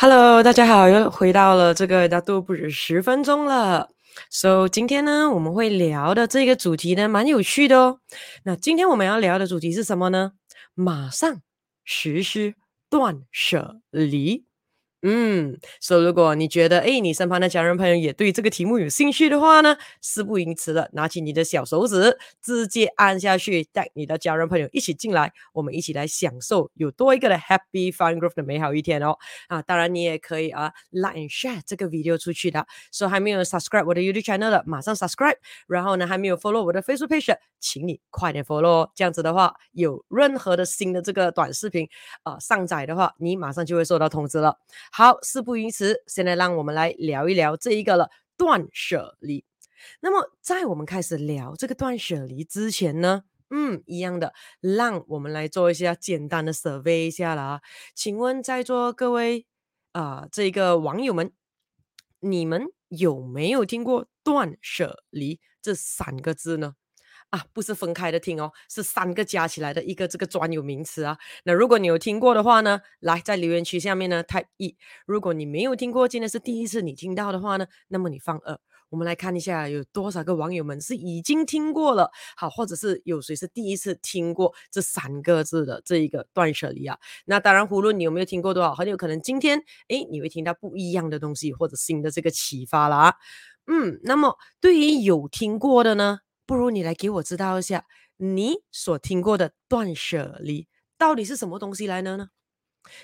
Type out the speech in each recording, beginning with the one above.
Hello，大家好，又回到了这个大都不止十分钟了。So，今天呢，我们会聊的这个主题呢，蛮有趣的哦。那今天我们要聊的主题是什么呢？马上实施断舍离。嗯，所以如果你觉得，诶，你身旁的家人朋友也对这个题目有兴趣的话呢，事不宜迟了，拿起你的小手指，直接按下去，带你的家人朋友一起进来，我们一起来享受有多一个的 Happy Fun Group 的美好一天哦。啊，当然你也可以啊，Like and Share 这个 video 出去的。说还没有 Subscribe 我的 YouTube channel 的，马上 Subscribe。然后呢，还没有 Follow 我的 Facebook page，请你快点 Follow。这样子的话，有任何的新的这个短视频啊、上载的话，你马上就会收到通知了。好，事不宜迟，现在让我们来聊一聊这一个了，断舍离。那么，在我们开始聊这个断舍离之前呢，嗯，一样的，让我们来做一下简单的 survey 一下了啊。请问在座各位啊、这个网友们，你们有没有听过断舍离这三个字呢？啊，不是分开的听哦，是三个加起来的一个这个专有名词啊。那如果你有听过的话呢，来在留言区下面呢 type 一。如果你没有听过，今天是第一次你听到的话呢，那么你放二。我们来看一下有多少个网友们是已经听过了，好，或者是有谁是第一次听过这三个字的这一个断舍离啊？那当然，无论你有没有听过多少，很有可能今天诶你会听到不一样的东西或者新的这个启发了啊。嗯，那么对于有听过的呢？不如你来给我知道一下，你所听过的断舍离到底是什么东西来的呢？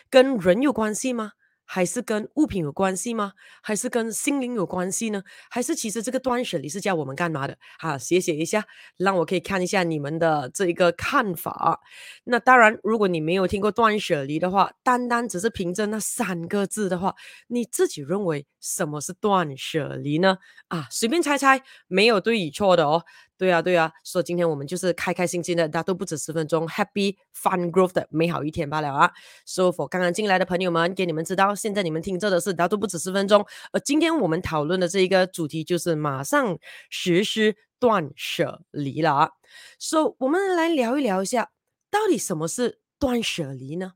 跟人有关系吗？还是跟物品有关系吗？还是跟心灵有关系呢？还是其实这个断舍离是叫我们干嘛的？好，写写一下，让我可以看一下你们的这一个看法。那当然，如果你没有听过断舍离的话，单单只是凭着那三个字的话，你自己认为什么是断舍离呢？啊，随便猜猜，没有对与错的哦。对啊，对啊，所以今天我们就是开开心心的，大家都不止十分钟，Happy Fun Growth 的美好一天罢了啊！So for 刚刚进来的朋友们，给你们知道，现在你们听着的是，大家都不止十分钟。而今天我们讨论的这一个主题就是马上实施断舍离了啊！So 我们来聊一聊一下，到底什么是断舍离呢？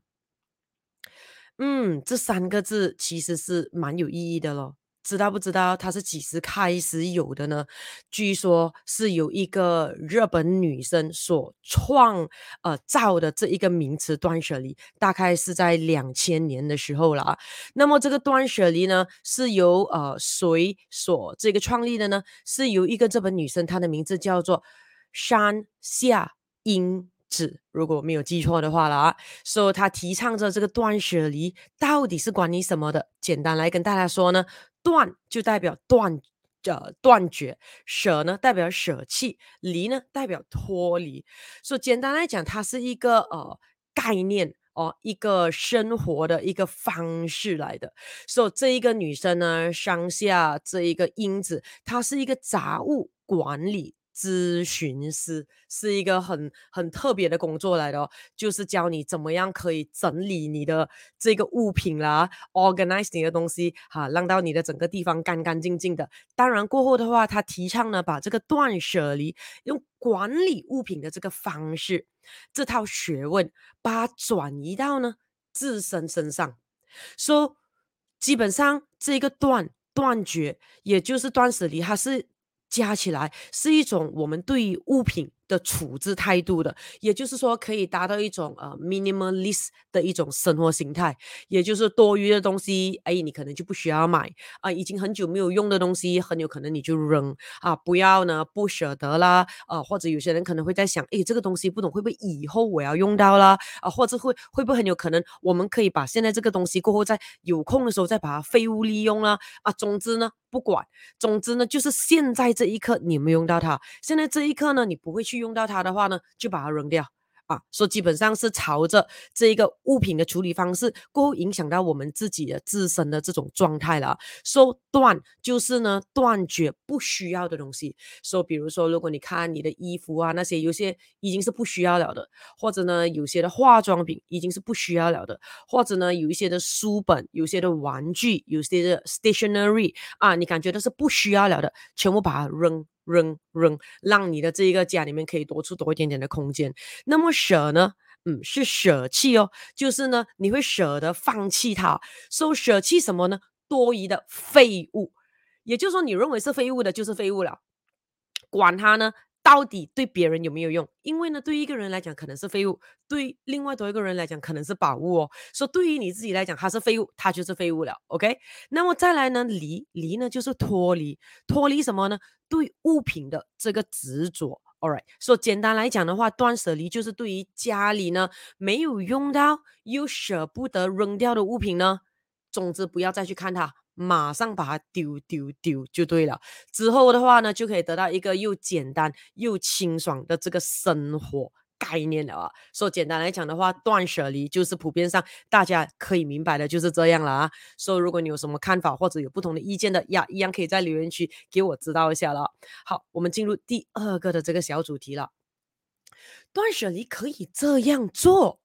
嗯，这三个字其实是蛮有意义的咯。知道不知道它是几时开始有的呢？据说是有一个日本女生所创呃造的这一个名词“断舍离”，大概是在两千年的时候了啊。那么这个断舍离呢，是由呃谁所这个创立的呢？是由一个日本女生，她的名字叫做山下英子，如果没有记错的话了啊。所以她提倡着这个断舍离到底是关于什么的？简单来跟大家说呢。断就代表断，呃，断绝；舍呢代表舍弃；离呢代表脱离。所以简单来讲，它是一个呃概念哦，一个生活的一个方式来的。所以这一个女生呢，上下这一个因子，它是一个杂物管理。咨询师是一个很很特别的工作来的哦，就是教你怎么样可以整理你的这个物品啦，organize 你的东西，哈，让到你的整个地方干干净净的。当然过后的话，他提倡呢，把这个断舍离用管理物品的这个方式，这套学问，把它转移到呢自身身上。说、so, 基本上这个断断绝，也就是断舍离，它是。加起来是一种我们对于物品的处置态度的，也就是说可以达到一种呃 minimalist 的一种生活形态，也就是多余的东西，哎，你可能就不需要买。啊、已经很久没有用的东西，很有可能你就扔。啊，不要呢不舍得啦，啊，或者有些人可能会在想，哎，这个东西不懂会不会以后我要用到啦，啊，或者会会不会很有可能我们可以把现在这个东西过后在有空的时候再把它废物利用啦，啊，总之呢不管，总之呢就是现在这一刻你没用到它，现在这一刻呢你不会去。用到它的话呢，就把它扔掉啊。所以基本上是朝着这一个物品的处理方式，过后影响到我们自己的自身的这种状态了。说、断就是呢断绝不需要的东西。说、比如说，如果你看你的衣服啊，那些有些已经是不需要了的，或者呢有些的化妆品已经是不需要了的，或者呢有一些的书本、有些的玩具、有些的 stationery 啊，你感觉都是不需要了的，全部把它扔。扔扔，让你的这一个家里面可以多出多一点点的空间。那么舍呢？嗯，是舍弃哦，就是呢，你会舍得放弃它。所以舍弃什么呢？多余的废物，也就是说，你认为是废物的，就是废物了，管它呢。到底对别人有没有用？因为呢，对一个人来讲可能是废物，对另外多一个人来讲可能是宝物哦。说对于你自己来讲，它是废物，它就是废物了。OK，那么再来呢，离离呢就是脱离，脱离什么呢？对物品的这个执着。Alright，说简单来讲的话，断舍离就是对于家里呢没有用到又舍不得扔掉的物品呢，总之不要再去看它。马上把它丢丢丢就对了。之后的话呢，就可以得到一个又简单又清爽的这个生活概念了啊。说简单来讲的话，断舍离就是普遍上大家可以明白的，就是这样了啊。说如果你有什么看法或者有不同的意见的呀，一样可以在留言区给我知道一下了。好，我们进入第二个的这个小主题了。断舍离可以这样做。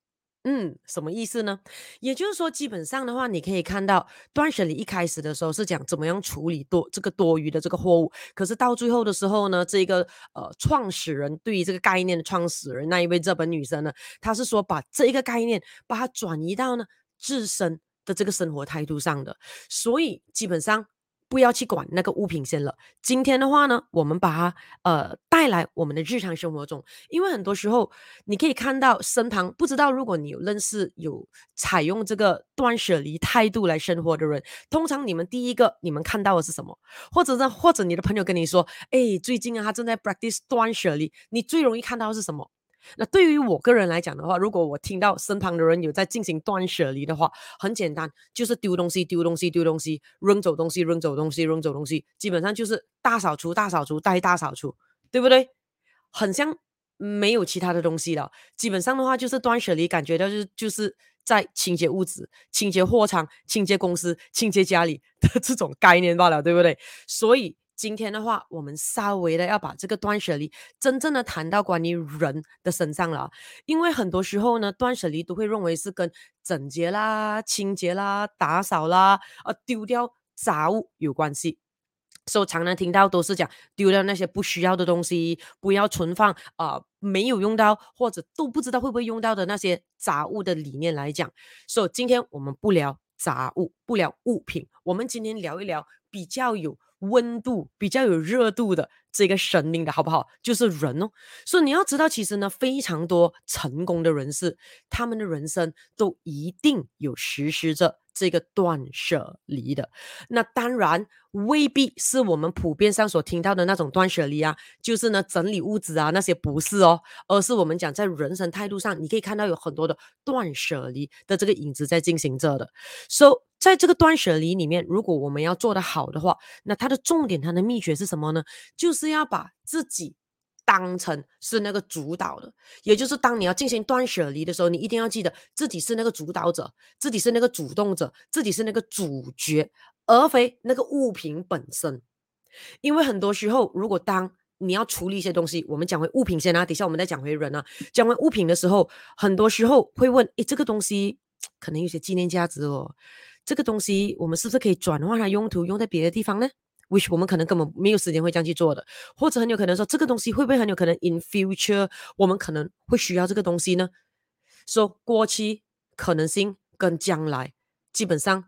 嗯，什么意思呢？也就是说，基本上的话，你可以看到断舍离一开始的时候是讲怎么样处理多这个多余的这个货物，可是到最后的时候呢，这个呃创始人对于这个概念的创始人那一位日本女生呢，她是说把这一个概念把它转移到呢自身的这个生活态度上的，所以基本上。不要去管那个物品先了。今天的话呢，我们把它呃带来我们的日常生活中，因为很多时候你可以看到身旁，不知道如果你有认识有采用这个断舍离态度来生活的人，通常你们第一个你们看到的是什么？或者呢，或者你的朋友跟你说，哎，最近啊，他正在 practice 断舍离，你最容易看到的是什么？那对于我个人来讲的话，如果我听到身旁的人有在进行断舍离的话，很简单，就是丢东西、丢东西、丢东西，扔走东西、扔走东西、扔走东西，基本上就是大扫除、大扫除、带大扫除，对不对？很像没有其他的东西了。基本上的话，就是断舍离，感觉到就是就是在清洁屋子、清洁货仓、清洁公司、清洁家里的这种概念罢了，对不对？所以。今天的话，我们稍微的要把这个断舍离真正的谈到关于人的身上了，因为很多时候呢，断舍离都会认为是跟整洁啦、清洁啦、打扫啦、呃丢掉杂物有关系，所以常常听到都是讲丢掉那些不需要的东西，不要存放啊、呃、没有用到或者都不知道会不会用到的那些杂物的理念来讲，所以今天我们不聊杂物，不聊物品，我们今天聊一聊比较有。温度比较有热度的这个生命的好不好？就是人哦，所以你要知道，其实呢，非常多成功的人士，他们的人生都一定有实施着这个断舍离的。那当然未必是我们普遍上所听到的那种断舍离啊，就是呢整理屋子啊那些不是哦，而是我们讲在人生态度上，你可以看到有很多的断舍离的这个影子在进行着的。So 在这个断舍离里面，如果我们要做得好的话，那它的重点、它的秘诀是什么呢？就是是要把自己当成是那个主导的，也就是当你要进行断舍离的时候，你一定要记得自己是那个主导者，自己是那个主动者，自己是那个主角，而非那个物品本身。因为很多时候，如果当你要处理一些东西，我们讲回物品先啊，底下我们再讲回人啊。讲回物品的时候，很多时候会问：诶，这个东西可能有些纪念价值哦。这个东西我们是不是可以转换它用途，用在别的地方呢？which 我们可能根本没有时间会这样去做的，或者很有可能说这个东西会不会很有可能 in future 我们可能会需要这个东西呢？说、过去可能性跟将来基本上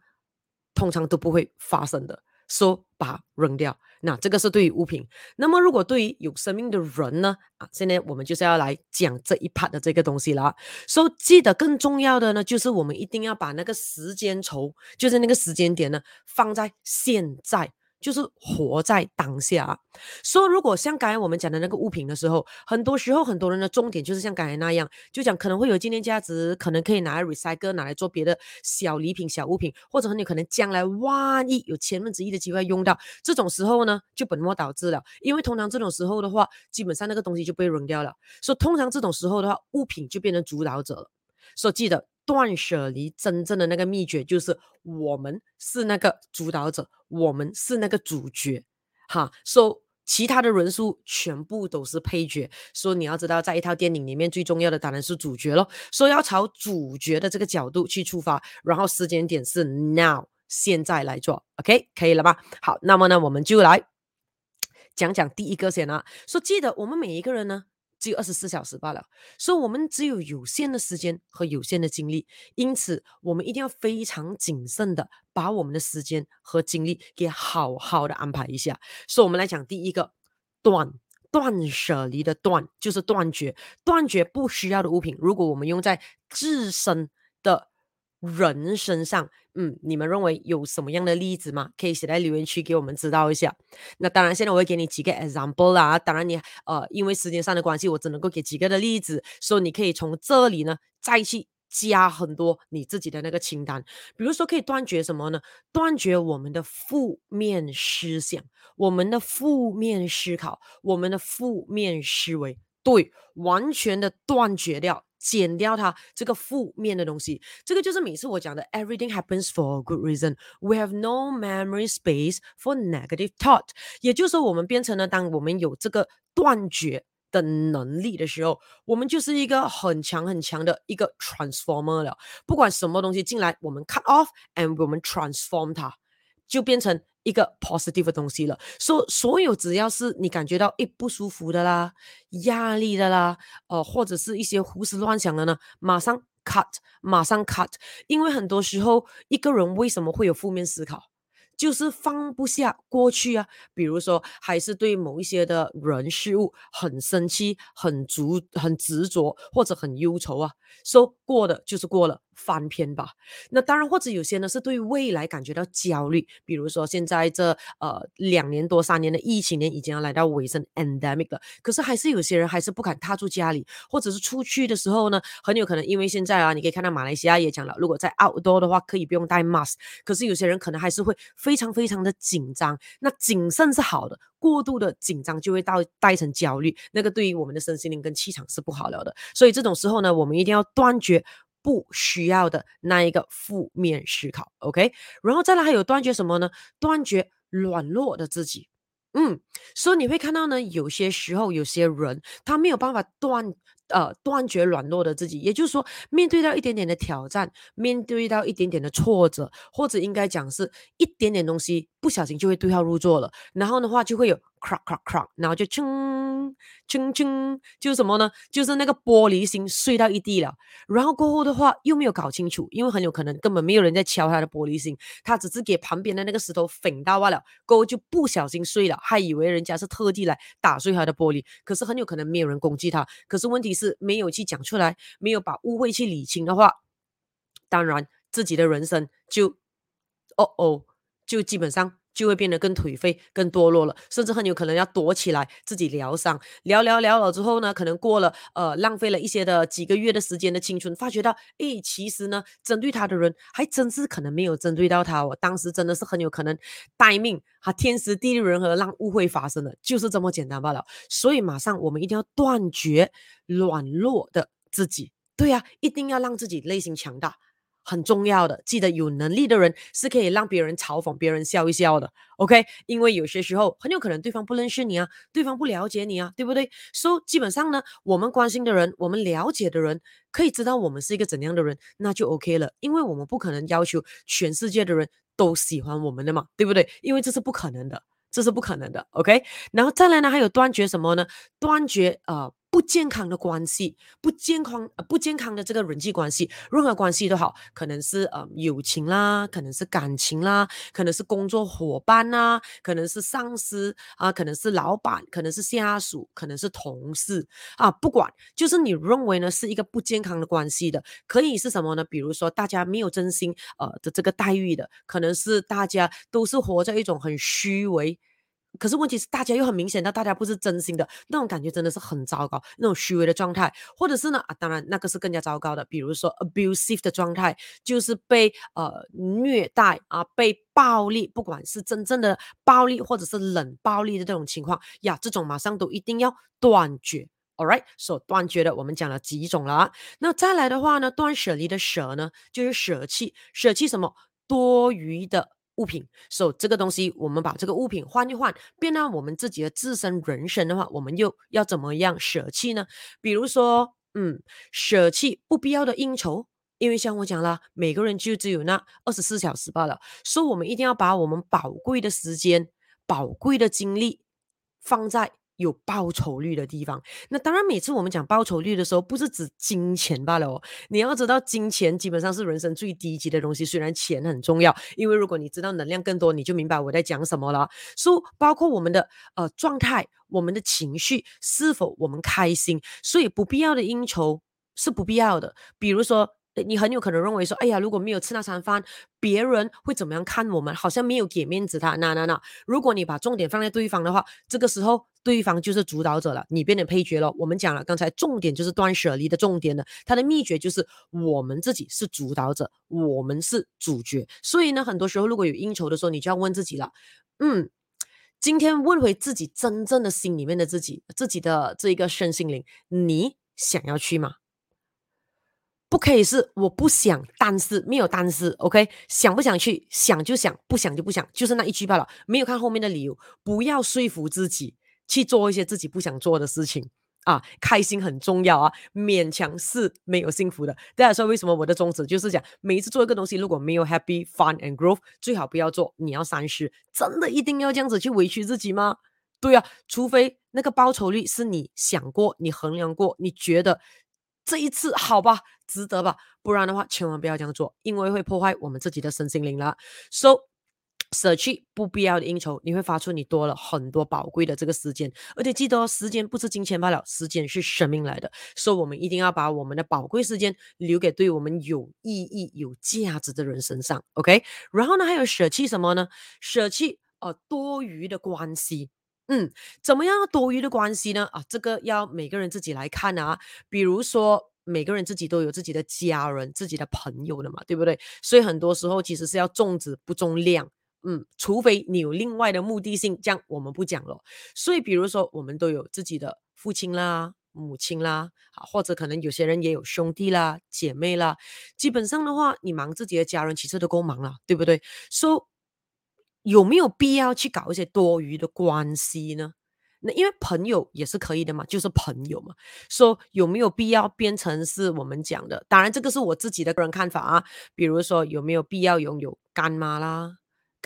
通常都不会发生的，说、so, 把扔掉。那这个是对于物品，那么如果对于有生命的人呢？啊，现在我们就是要来讲这一 part 的这个东西了。所以记得更重要的呢，就是我们一定要把那个时间轴，就是那个时间点呢，放在现在。就是活在当下。说如果像刚才我们讲的那个物品的时候，很多时候很多人的重点就是像刚才那样，就讲可能会有纪念价值，可能可以拿来 recycle，拿来做别的小礼品、小物品，或者很有可能将来万一有千分之一的机会用到，这种时候呢，就本末倒置了。因为通常这种时候的话，基本上那个东西就被扔掉了。所以通常这种时候的话，物品就变成主导者了。所以记得。断舍离真正的那个秘诀就是，我们是那个主导者，我们是那个主角，哈。说、so, 其他的人数全部都是配角。说、你要知道，在一套电影里面最重要的当然是主角咯。说、要朝主角的这个角度去出发，然后时间点是 now，现在来做，OK，可以了吧？好，那么呢，我们就来讲讲第一个先啊。说、记得我们每一个人呢，只有二十四小时罢了，所以我们只有有限的时间和有限的精力，因此我们一定要非常谨慎的把我们的时间和精力给好好的安排一下。所以，我们来讲第一个断断舍离的断，就是断绝断绝不需要的物品。如果我们用在自身的人身上，嗯，你们认为有什么样的例子吗？可以写在留言区给我们知道一下。那当然，现在我会给你几个 example 啦。当然你，呃，因为时间上的关系，我只能够给几个的例子，所以你可以从这里呢再去加很多你自己的那个清单。比如说，可以断绝什么呢？断绝我们的负面思想、我们的负面思考、我们的负面思维，对，完全的断绝掉。减掉它这个负面的东西，这个就是每次我讲的 “everything happens for a good reason”。We have no memory space for negative thought。也就是说，我们变成了，当我们有这个断绝的能力的时候，我们就是一个很强很强的一个 transformer 了。不管什么东西进来，我们 cut off and 我们 transform 它，就变成。一个 positive 的东西了，所、所有只要是你感觉到一不舒服的啦、压力的啦，呃，或者是一些胡思乱想的呢，马上 cut，马上 cut，因为很多时候一个人为什么会有负面思考？就是放不下过去啊，比如说还是对某一些的人事物很生气、很执、很执着或者很忧愁啊。说、过的就是过了，翻篇吧。那当然，或者有些呢是对未来感觉到焦虑，比如说现在这呃两年多三年的疫情年已经要来到尾声，endemic 了。可是还是有些人还是不敢踏出家里，或者是出去的时候呢，很有可能因为现在啊，你可以看到马来西亚也讲了，如果在 outdoor 的话可以不用戴 mask，可是有些人可能还是会。非常非常的紧张，那谨慎是好的，过度的紧张就会到带成焦虑，那个对于我们的身心灵跟气场是不好了的。所以这种时候呢，我们一定要断绝不需要的那一个负面思考，OK？然后再来还有断绝什么呢？断绝软弱的自己。嗯，所以你会看到呢，有些时候有些人他没有办法断。呃，断绝软弱的自己，也就是说，面对到一点点的挑战，面对到一点点的挫折，或者应该讲是一点点东西，不小心就会对号入座了，然后的话就会有 crack crack crack，然后就锵锵锵，就是什么呢？就是那个玻璃心碎到一地了，然后过后的话又没有搞清楚，因为很有可能根本没有人在敲他的玻璃心，他只是给旁边的那个石头粉到罢了，过后就不小心碎了，还以为人家是特地来打碎他的玻璃，可是很有可能没有人攻击他，可是问题。是没有去讲出来，没有把误会去理清的话，当然自己的人生就哦哦，就基本上就会变得更颓废、更堕落了，甚至很有可能要躲起来自己疗伤，疗疗疗了之后呢，可能过了呃浪费了一些的几个月的时间的青春，发觉到诶，其实呢针对他的人还真是可能没有针对到他，我当时真的是很有可能待命，哈，天时地利人和让误会发生了，就是这么简单罢了。所以马上我们一定要断绝。软弱的自己，对呀、一定要让自己内心强大，很重要的。记得有能力的人是可以让别人嘲讽、别人笑一笑的。OK，因为有些时候很有可能对方不认识你啊，对方不了解你啊，对不对？所以基本上呢，我们关心的人，我们了解的人，可以知道我们是一个怎样的人，那就 OK 了。因为我们不可能要求全世界的人都喜欢我们的嘛，对不对？因为这是不可能的，这是不可能的。OK，然后再来呢，还有断绝什么呢？断绝呃。不健康的关系，不健康呃不健康的这个人际关系，任何关系都好，可能是呃友情啦，可能是感情啦，可能是工作伙伴啦，可能是上司啊，可能是老板，可能是下属，可能是同事啊，不管，就是你认为呢是一个不健康的关系的，可以是什么呢？比如说大家没有真心呃的这个待遇的，可能是大家都是活在一种很虚伪。可是问题是，大家又很明显，到大家不是真心的那种感觉，真的是很糟糕，那种虚伪的状态，或者是呢啊，当然那个是更加糟糕的，比如说 abusive 的状态，就是被呃虐待啊，被暴力，不管是真正的暴力或者是冷暴力的这种情况呀，这种马上都一定要断绝。All right，所、so, 断绝的我们讲了几种了啊，那再来的话呢，断舍离的舍呢，就是舍弃，舍弃什么多余的。物品，所、以这个东西，我们把这个物品换一换，变到我们自己的自身人生的话，我们又要怎么样舍弃呢？比如说，嗯，舍弃不必要的应酬，因为像我讲了，每个人就只有那二十四小时罢了，所以我们一定要把我们宝贵的时间、宝贵的精力放在有报酬率的地方。那当然，每次我们讲报酬率的时候，不是指金钱罢了哦。你要知道，金钱基本上是人生最低级的东西。虽然钱很重要，因为如果你知道能量更多，你就明白我在讲什么了。所以，包括我们的呃状态、我们的情绪是否我们开心，所以不必要的应酬是不必要的。比如说。你很有可能认为说，哎呀，如果没有吃那餐饭，别人会怎么样看我们？好像没有给面子他。那那那，如果你把重点放在对方的话，这个时候对方就是主导者了，你变成配角了。我们讲了，刚才重点就是断舍离的重点了，它的秘诀就是我们自己是主导者，我们是主角。所以呢，很多时候如果有应酬的时候，你就要问自己了，嗯，今天问回自己真正的心里面的自己，自己的这一个身心灵，你想要去吗？不可以是我不想，但是没有但是，OK？想不想去？想就想，不想就不想，就是那一句罢了。没有看后面的理由，不要说服自己去做一些自己不想做的事情啊！开心很重要啊，勉强是没有幸福的。大家说为什么我的宗旨就是讲，每一次做一个东西，如果没有 happy fun and growth，最好不要做。你要三思，真的一定要这样子去委屈自己吗？对啊，除非那个报酬率是你想过、你衡量过、你觉得。这一次好吧，值得吧？不然的话，千万不要这样做，因为会破坏我们自己的身心灵了。So，舍弃不必要的应酬，你会发出你多了很多宝贵的这个时间。而且记得哦，时间不是金钱罢了，时间是生命来的。所以，我们一定要把我们的宝贵时间留给对我们有意义、有价值的人身上。OK，然后呢，还有舍弃什么呢？舍弃呃多余的关系。嗯，怎么样多余的关系呢？啊，这个要每个人自己来看啊。比如说，每个人自己都有自己的家人、自己的朋友的嘛，对不对？所以很多时候其实是要重质不重量。嗯，除非你有另外的目的性，这样我们不讲了。所以，比如说，我们都有自己的父亲啦、母亲啦，啊，或者可能有些人也有兄弟啦、姐妹啦。基本上的话，你忙自己的家人，其实都够忙了，对不对？所以。有没有必要去搞一些多余的关系呢？那因为朋友也是可以的嘛，就是朋友嘛。说有没有必要变成是我们讲的？当然，这个是我自己的个人看法啊。比如说，有没有必要拥有干妈啦、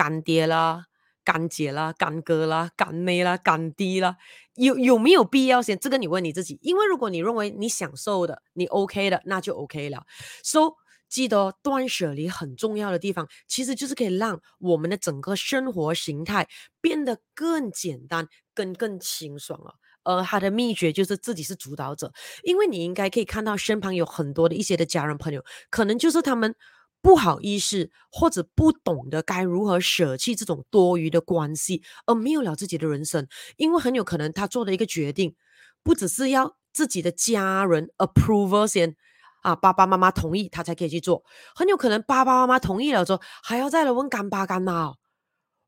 干爹啦、干姐啦、干哥啦、干妹啦、干弟啦？有有没有必要先？这个你问你自己。因为如果你认为你享受的，你 OK 的，那就 OK 了。So 记得断舍离很重要的地方，其实就是可以让我们的整个生活形态变得更简单、更更清爽了。而它的秘诀就是自己是主导者，因为你应该可以看到身旁有很多的一些的家人朋友，可能就是他们不好意思或者不懂得该如何舍弃这种多余的关系，而没有了自己的人生，因为很有可能他做的一个决定，不只是要自己的家人 approval 先。啊，爸爸妈妈同意他才可以去做，很有可能爸爸妈妈同意了之后，还要再来问干爸干妈。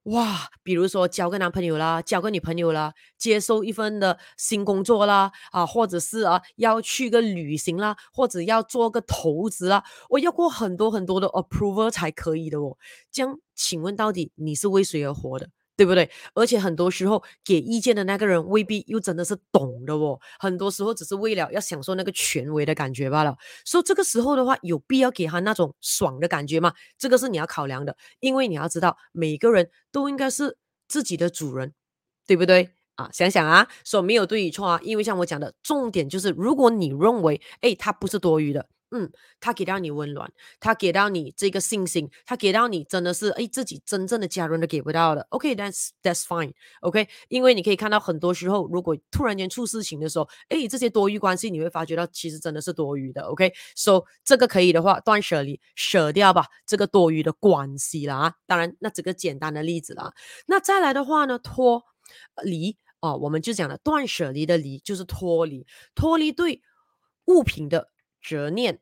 哇，比如说交个男朋友啦，交个女朋友啦，接受一份的新工作啦，啊，或者是啊要去个旅行啦，或者要做个投资啦，我要过很多很多的 approval 才可以的哦。这样，请问到底你是为谁而活的？对不对？而且很多时候给意见的那个人未必又真的是懂的哦。很多时候只是为了要享受那个权威的感觉罢了。所以这个时候的话，有必要给他那种爽的感觉吗？这个是你要考量的，因为你要知道，每个人都应该是自己的主人，对不对？啊，想想啊，说没有对与错啊，因为像我讲的，重点就是，如果你认为，哎，他不是多余的。嗯，他给到你温暖，他给到你这个信心，他给到你真的是哎，自己真正的家人都给不到的。OK，that's that's fine，OK，因为你可以看到很多时候，如果突然间出事情的时候，哎，这些多余关系你会发觉到其实真的是多余的。OK，so 这个可以的话，断舍离，舍掉吧这个多余的关系啦啊。当然，那这个简单的例子啦。那再来的话呢，脱离哦，我们就讲了断舍离的离就是脱离，脱离对物品的。执念、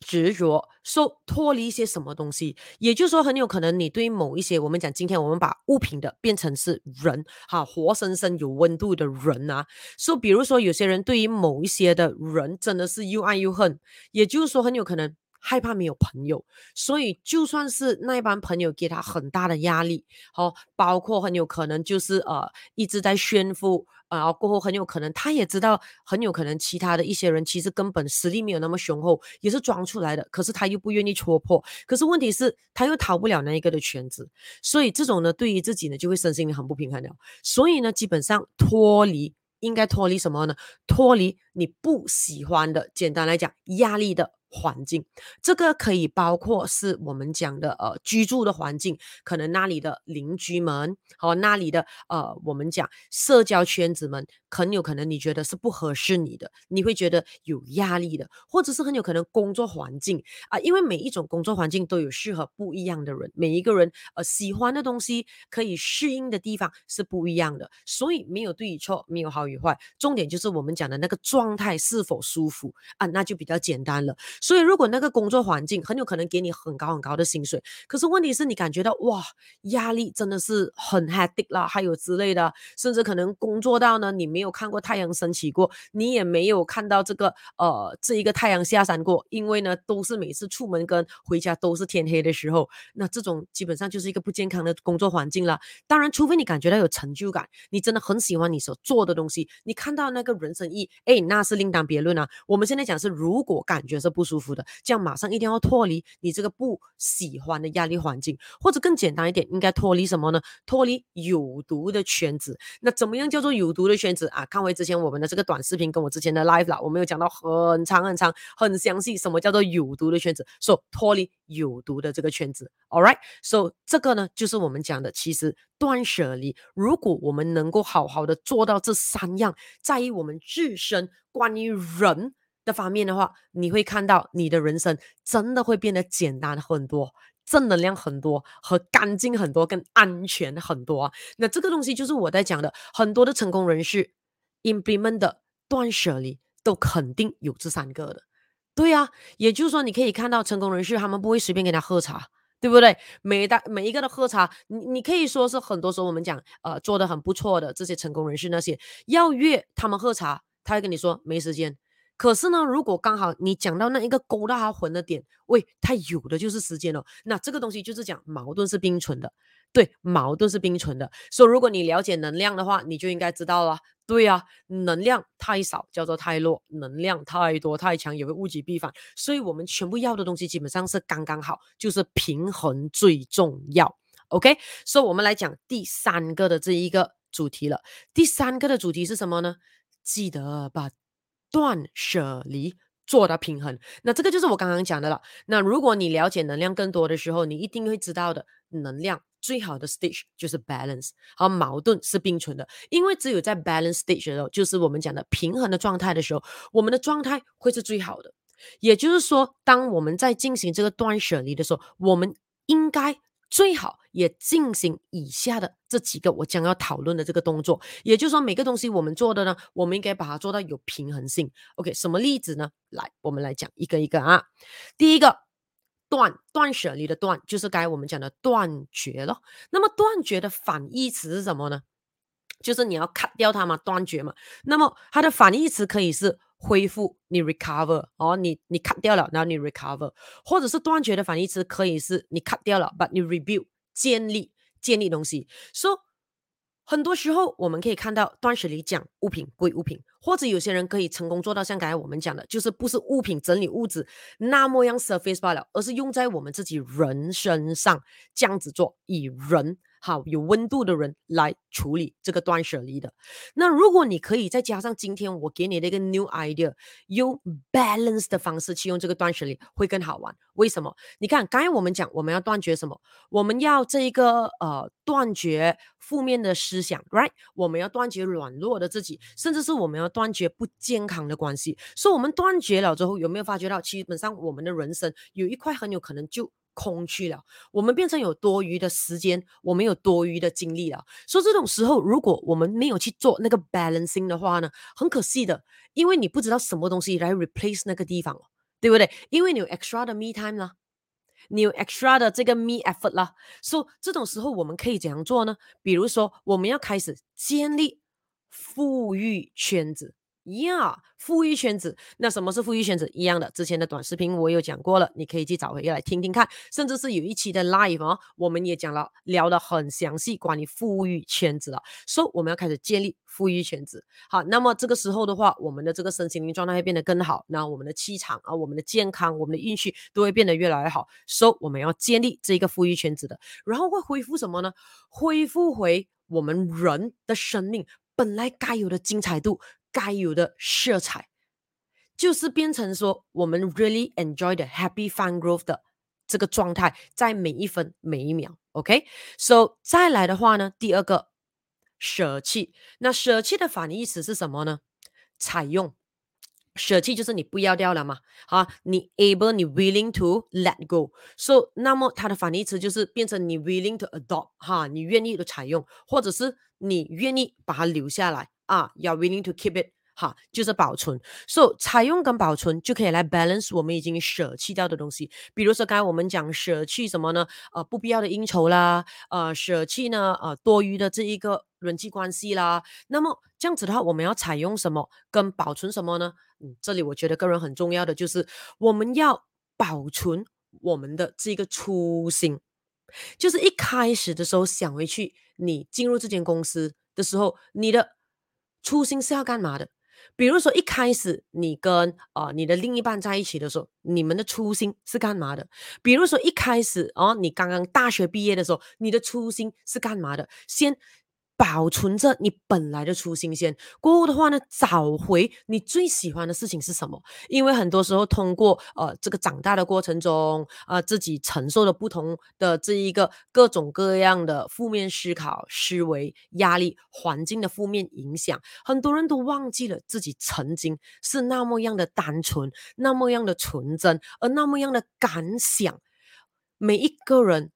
执着，说脱离一些什么东西，也就是说，很有可能你对于某一些，我们讲今天我们把物品的变成是人，哈，活生生有温度的人啊。说，比如说有些人对于某一些的人真的是又爱又恨，也就是说，很有可能害怕没有朋友，所以就算是那一帮朋友给他很大的压力，好，包括很有可能就是呃一直在炫富，啊、呃，过后很有可能他也知道，很有可能其他的一些人其实根本实力没有那么雄厚，也是装出来的，可是他又不愿意戳破，可是问题是他又逃不了那一个的圈子，所以这种呢，对于自己呢就会身心很不平衡了，所以呢，基本上脱离应该脱离什么呢？脱离你不喜欢的，简单来讲，压力的。环境，这个可以包括是我们讲的呃居住的环境，可能那里的邻居们和那里的呃我们讲社交圈子们，很有可能你觉得是不合适你的，你会觉得有压力的，或者是很有可能工作环境啊、因为每一种工作环境都有适合不一样的人，每一个人呃喜欢的东西可以适应的地方是不一样的，所以没有对与错，没有好与坏，重点就是我们讲的那个状态是否舒服啊，那就比较简单了。所以，如果那个工作环境很有可能给你很高很高的薪水，可是问题是你感觉到哇，压力真的是很 hectic 啦，还有之类的，甚至可能工作到呢，你没有看过太阳升起过，你也没有看到这个呃这一个太阳下山过，因为呢都是每次出门跟回家都是天黑的时候，那这种基本上就是一个不健康的工作环境了。当然，除非你感觉到有成就感，你真的很喜欢你所做的东西，你看到那个人生意义，哎，那是另当别论啊。我们现在讲是如果感觉是不。舒服的，这样马上一定要脱离你这个不喜欢的压力环境，或者更简单一点，应该脱离什么呢？脱离有毒的圈子。那怎么样叫做有毒的圈子啊？看回之前我们的这个短视频，跟我之前的 live 啦，我们有讲到很长很长、很详细，什么叫做有毒的圈子？说、so, 脱离有毒的这个圈子。All right，so 这个呢，就是我们讲的，其实断舍离。如果我们能够好好的做到这三样，在于我们自身关于人。这方面的话，你会看到你的人生真的会变得简单很多，正能量很多，和干净很多，更安全很多啊。那这个东西就是我在讲的，很多的成功人士 implement 的断舍离都肯定有这三个的。对啊，也就是说，你可以看到成功人士他们不会随便给他喝茶，对不对？每大每一个的喝茶，你你可以说是很多时候我们讲呃做的很不错的这些成功人士，那些要约他们喝茶，他会跟你说没时间。可是呢，如果刚好你讲到那一个勾到他魂的点，喂，他有的就是时间哦。那这个东西就是讲矛盾是并存的，对，矛盾是并存的。所以如果你了解能量的话，你就应该知道了。对啊，能量太少叫做太弱，能量太多太强也会物极必反。所以我们全部要的东西基本上是刚刚好，就是平衡最重要。OK，所以我们来讲第三个的这一个主题了。第三个的主题是什么呢？记得把。断舍离做到平衡，那这个就是我刚刚讲的了。那如果你了解能量更多的时候，你一定会知道的，能量最好的 stage 就是 balance，而矛盾是并存的。因为只有在 balance stage 的时候，就是我们讲的平衡的状态的时候，我们的状态会是最好的。也就是说，当我们在进行这个断舍离的时候，我们应该。最好也进行以下的这几个我将要讨论的这个动作，也就是说每个东西我们做的呢，我们应该把它做到有平衡性。OK，什么例子呢？来，我们来讲一个一个啊。第一个断断舍离的断，就是该我们讲的断绝了。那么断绝的反义词是什么呢？就是你要 cut 掉它嘛，断绝嘛。那么它的反义词可以是。恢复你 recover 哦，你你 cut 掉了，然后你 recover，或者是断绝的反义词可以是你 cut 掉了，but 你 rebuild 建立建立东西。所、so, 很多时候我们可以看到断舍离讲物品归物品，或者有些人可以成功做到像刚才我们讲的，就是不是物品整理物质那么样 surface 罢了，而是用在我们自己人身上这样子做，以人。好，有温度的人来处理这个断舍离的。那如果你可以再加上今天我给你的一个 new idea，用 balance 的方式去用这个断舍离，会更好玩。为什么？你看，刚才我们讲我们要断绝什么？我们要这一个呃断绝负面的思想，right？我们要断绝软弱的自己，甚至是我们要断绝不健康的关系。所以，我们断绝了之后，有没有发觉到，基本上我们的人生有一块很有可能就。空去了，我们变成有多余的时间，我们有多余的精力了。所以这种时候，如果我们没有去做那个 balancing 的话呢，很可惜的，因为你不知道什么东西来 replace 那个地方，对不对？因为你有 extra 的 me time 啦，你有 extra 的这个 me effort 啦。所以这种时候，我们可以怎样做呢？比如说，我们要开始建立富裕圈子。呀，yeah, 富裕圈子，那什么是富裕圈子？一样的，之前的短视频我有讲过了，你可以去找回来听听看，甚至是有一期的 live 哦，我们也讲了，聊得很详细关于富裕圈子了。所以我们要开始建立富裕圈子。好，那么这个时候的话，我们的这个身心灵状态会变得更好，那我们的气场啊，我们的健康，我们的运气都会变得越来越好。所以我们要建立这个富裕圈子的，然后会恢复什么呢？恢复回我们人的生命本来该有的精彩度。该有的色彩，就是变成说我们 really enjoy the happy fun growth 的这个状态，在每一分每一秒。OK，so 再来的话呢，第二个舍弃，那舍弃的反义词是什么呢？采用，舍弃就是你不要掉了嘛，好，你 able 你 willing to let go，so 那么它的反义词就是变成你 willing to adopt，哈，你愿意的采用，或者是你愿意把它留下来。啊，要 willing to keep it，哈，就是保存。So 采用跟保存就可以来 balance 我们已经舍弃掉的东西。比如说刚才我们讲舍弃什么呢？呃，不必要的应酬啦，呃，舍弃呢，呃，多余的这一个人际关系啦。那么这样子的话，我们要采用什么跟保存什么呢？嗯，这里我觉得个人很重要的就是我们要保存我们的这个初心，就是一开始的时候想回去，你进入这间公司的时候，你的。初心是要干嘛的？比如说一开始你跟啊、你的另一半在一起的时候，你们的初心是干嘛的？比如说一开始哦，你刚刚大学毕业的时候，你的初心是干嘛的？先。保存着你本来的初心先，过后的话呢，找回你最喜欢的事情是什么？因为很多时候通过呃这个长大的过程中，呃、自己承受的不同的这一个各种各样的负面思考、思维、压力、环境的负面影响，很多人都忘记了自己曾经是那么样的单纯，那么样的纯真，而那么样的敢想。每一个人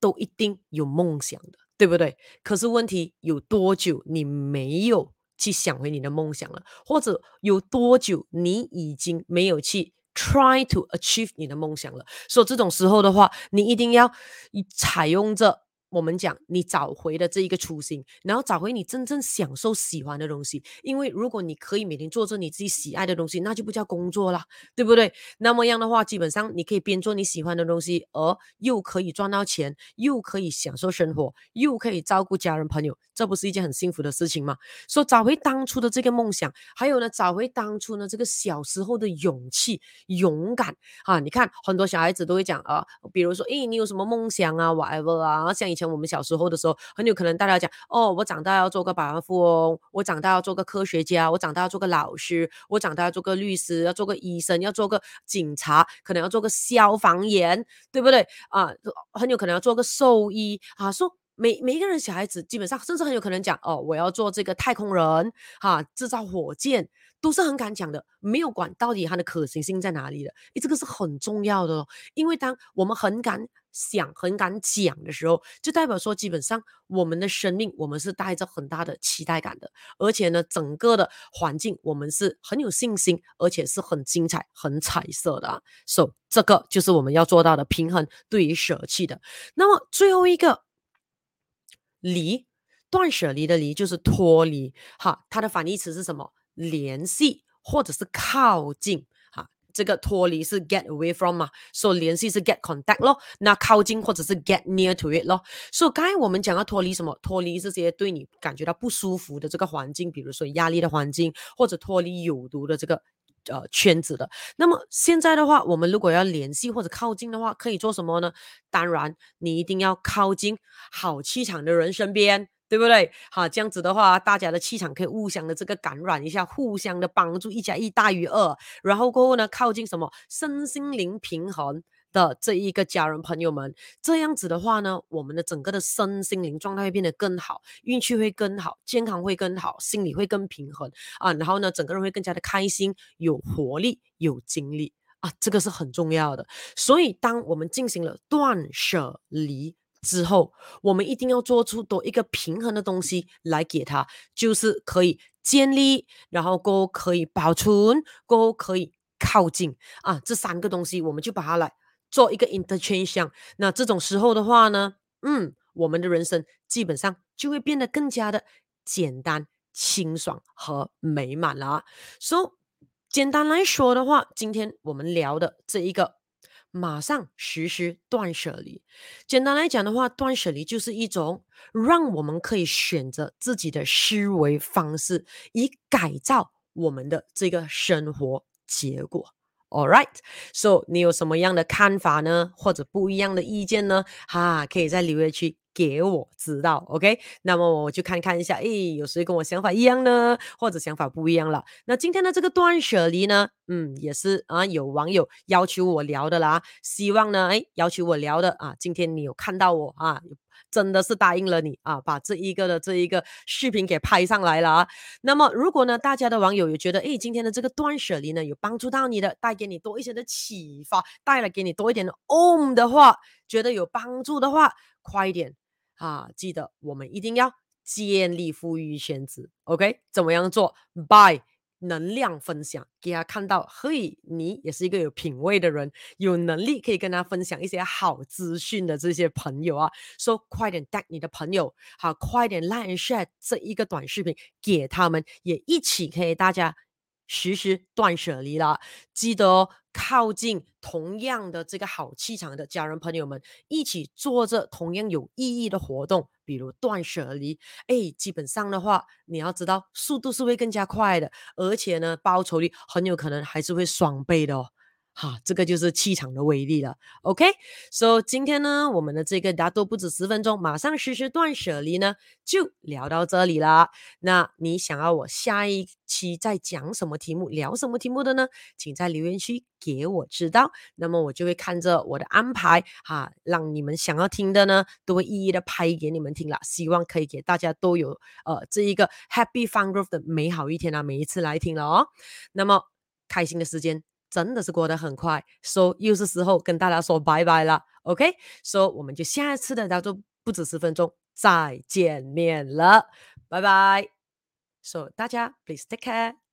都一定有梦想的。对不对？可是问题有多久你没有去想回你的梦想了？或者有多久你已经没有去 try to achieve 你的梦想了？所以这种时候的话，你一定要采用着。我们讲你找回的这一个初心，然后找回你真正享受喜欢的东西。因为如果你可以每天做着你自己喜爱的东西，那就不叫工作了，对不对？那么样的话，基本上你可以边做你喜欢的东西，而又可以赚到钱，又可以享受生活，又可以照顾家人朋友，这不是一件很幸福的事情吗？说找回当初的这个梦想，还有呢，找回当初呢这个小时候的勇气、勇敢啊！你看很多小孩子都会讲啊，比如说，诶，你有什么梦想啊？whatever 啊，像。以前我们小时候的时候，很有可能大家讲哦，我长大要做个百万富翁，我长大要做个科学家，我长大要做个老师，我长大要做个律师，要做个医生，要做个警察，可能要做个消防员，对不对啊？很有可能要做个兽医啊。说每每一个人小孩子基本上，甚至很有可能讲哦，我要做这个太空人，哈、制造火箭。都是很敢讲的，没有管到底它的可行性在哪里的，诶，这个是很重要的哦。因为当我们很敢想、很敢讲的时候，就代表说，基本上我们的生命，我们是带着很大的期待感的，而且呢，整个的环境我们是很有信心，而且是很精彩、很彩色的啊。所以这个就是我们要做到的平衡，对于舍弃的。那么最后一个离，断舍离的离就是脱离，哈，它的反义词是什么？联系或者是靠近，哈，这个脱离是 get away from 嘛，所以联系是 get contact 咯，那靠近或者是 get near to it 咯。所以刚才我们讲要脱离什么？脱离这些对你感觉到不舒服的这个环境，比如说压力的环境，或者脱离有毒的这个呃圈子的。那么现在的话，我们如果要联系或者靠近的话，可以做什么呢？当然，你一定要靠近好气场的人身边。对不对？好，这样子的话，大家的气场可以互相的这个感染一下，互相的帮助，一加一大于二。然后过后呢，靠近什么身心灵平衡的这一个家人朋友们，这样子的话呢，我们的整个的身心灵状态会变得更好，运气会更好，健康会更好，心理会更平衡啊。然后呢，整个人会更加的开心，有活力，有精力啊，这个是很重要的。所以，当我们进行了断舍离。之后，我们一定要做出多一个平衡的东西来给他，就是可以建立，然后够可以保存，够可以靠近啊，这三个东西我们就把它来做一个 interchange。那这种时候的话呢，嗯，我们的人生基本上就会变得更加的简单、清爽和美满了。So，简单来说的话，今天我们聊的这一个。马上实施断舍离。简单来讲的话，断舍离就是一种让我们可以选择自己的思维方式，以改造我们的这个生活结果。All right，so 你有什么样的看法呢？或者不一样的意见呢？哈，可以在留言区。给我知道，OK，那么我就看看一下，诶，有谁跟我想法一样呢？或者想法不一样了？那今天的这个断舍离呢，嗯，也是啊，有网友要求我聊的啦，希望呢，诶，要求我聊的啊，今天你有看到我啊？真的是答应了你啊，把这一个的这一个视频给拍上来了啊。那么，如果呢，大家的网友也觉得，诶，今天的这个断舍离呢，有帮助到你的，带给你多一些的启发，带来给你多一点的 OM 的话，觉得有帮助的话，快一点。啊，记得我们一定要建立富裕圈子，OK？怎么样做？Bye 能量分享，给他看到，嘿，你也是一个有品味的人，有能力可以跟他分享一些好资讯的这些朋友啊，说、so, 快点带你的朋友，好，快点 like share 这一个短视频给他们，也一起可以大家。实施断舍离了，记得哦，靠近同样的这个好气场的家人朋友们，一起做着同样有意义的活动，比如断舍离。哎，基本上的话，你要知道，速度是会更加快的，而且呢，报酬率很有可能还是会双倍的哦。哈，这个就是气场的威力了。OK，so、今天呢，我们的这个大多不止十分钟，马上实施断舍离呢，就聊到这里了。那你想要我下一期再讲什么题目，聊什么题目的呢？请在留言区给我知道。那么我就会看着我的安排，哈，让你们想要听的呢，都会一一的拍给你们听了。希望可以给大家都有呃这一个 Happy Fun Growth 的美好一天啊！每一次来听了哦，那么开心的时间。真的是过得很快，so 又是时候跟大家说拜拜了，OK，so 我们就下一次的叫做不止十分钟再见面了，拜拜，so 大家 please take care。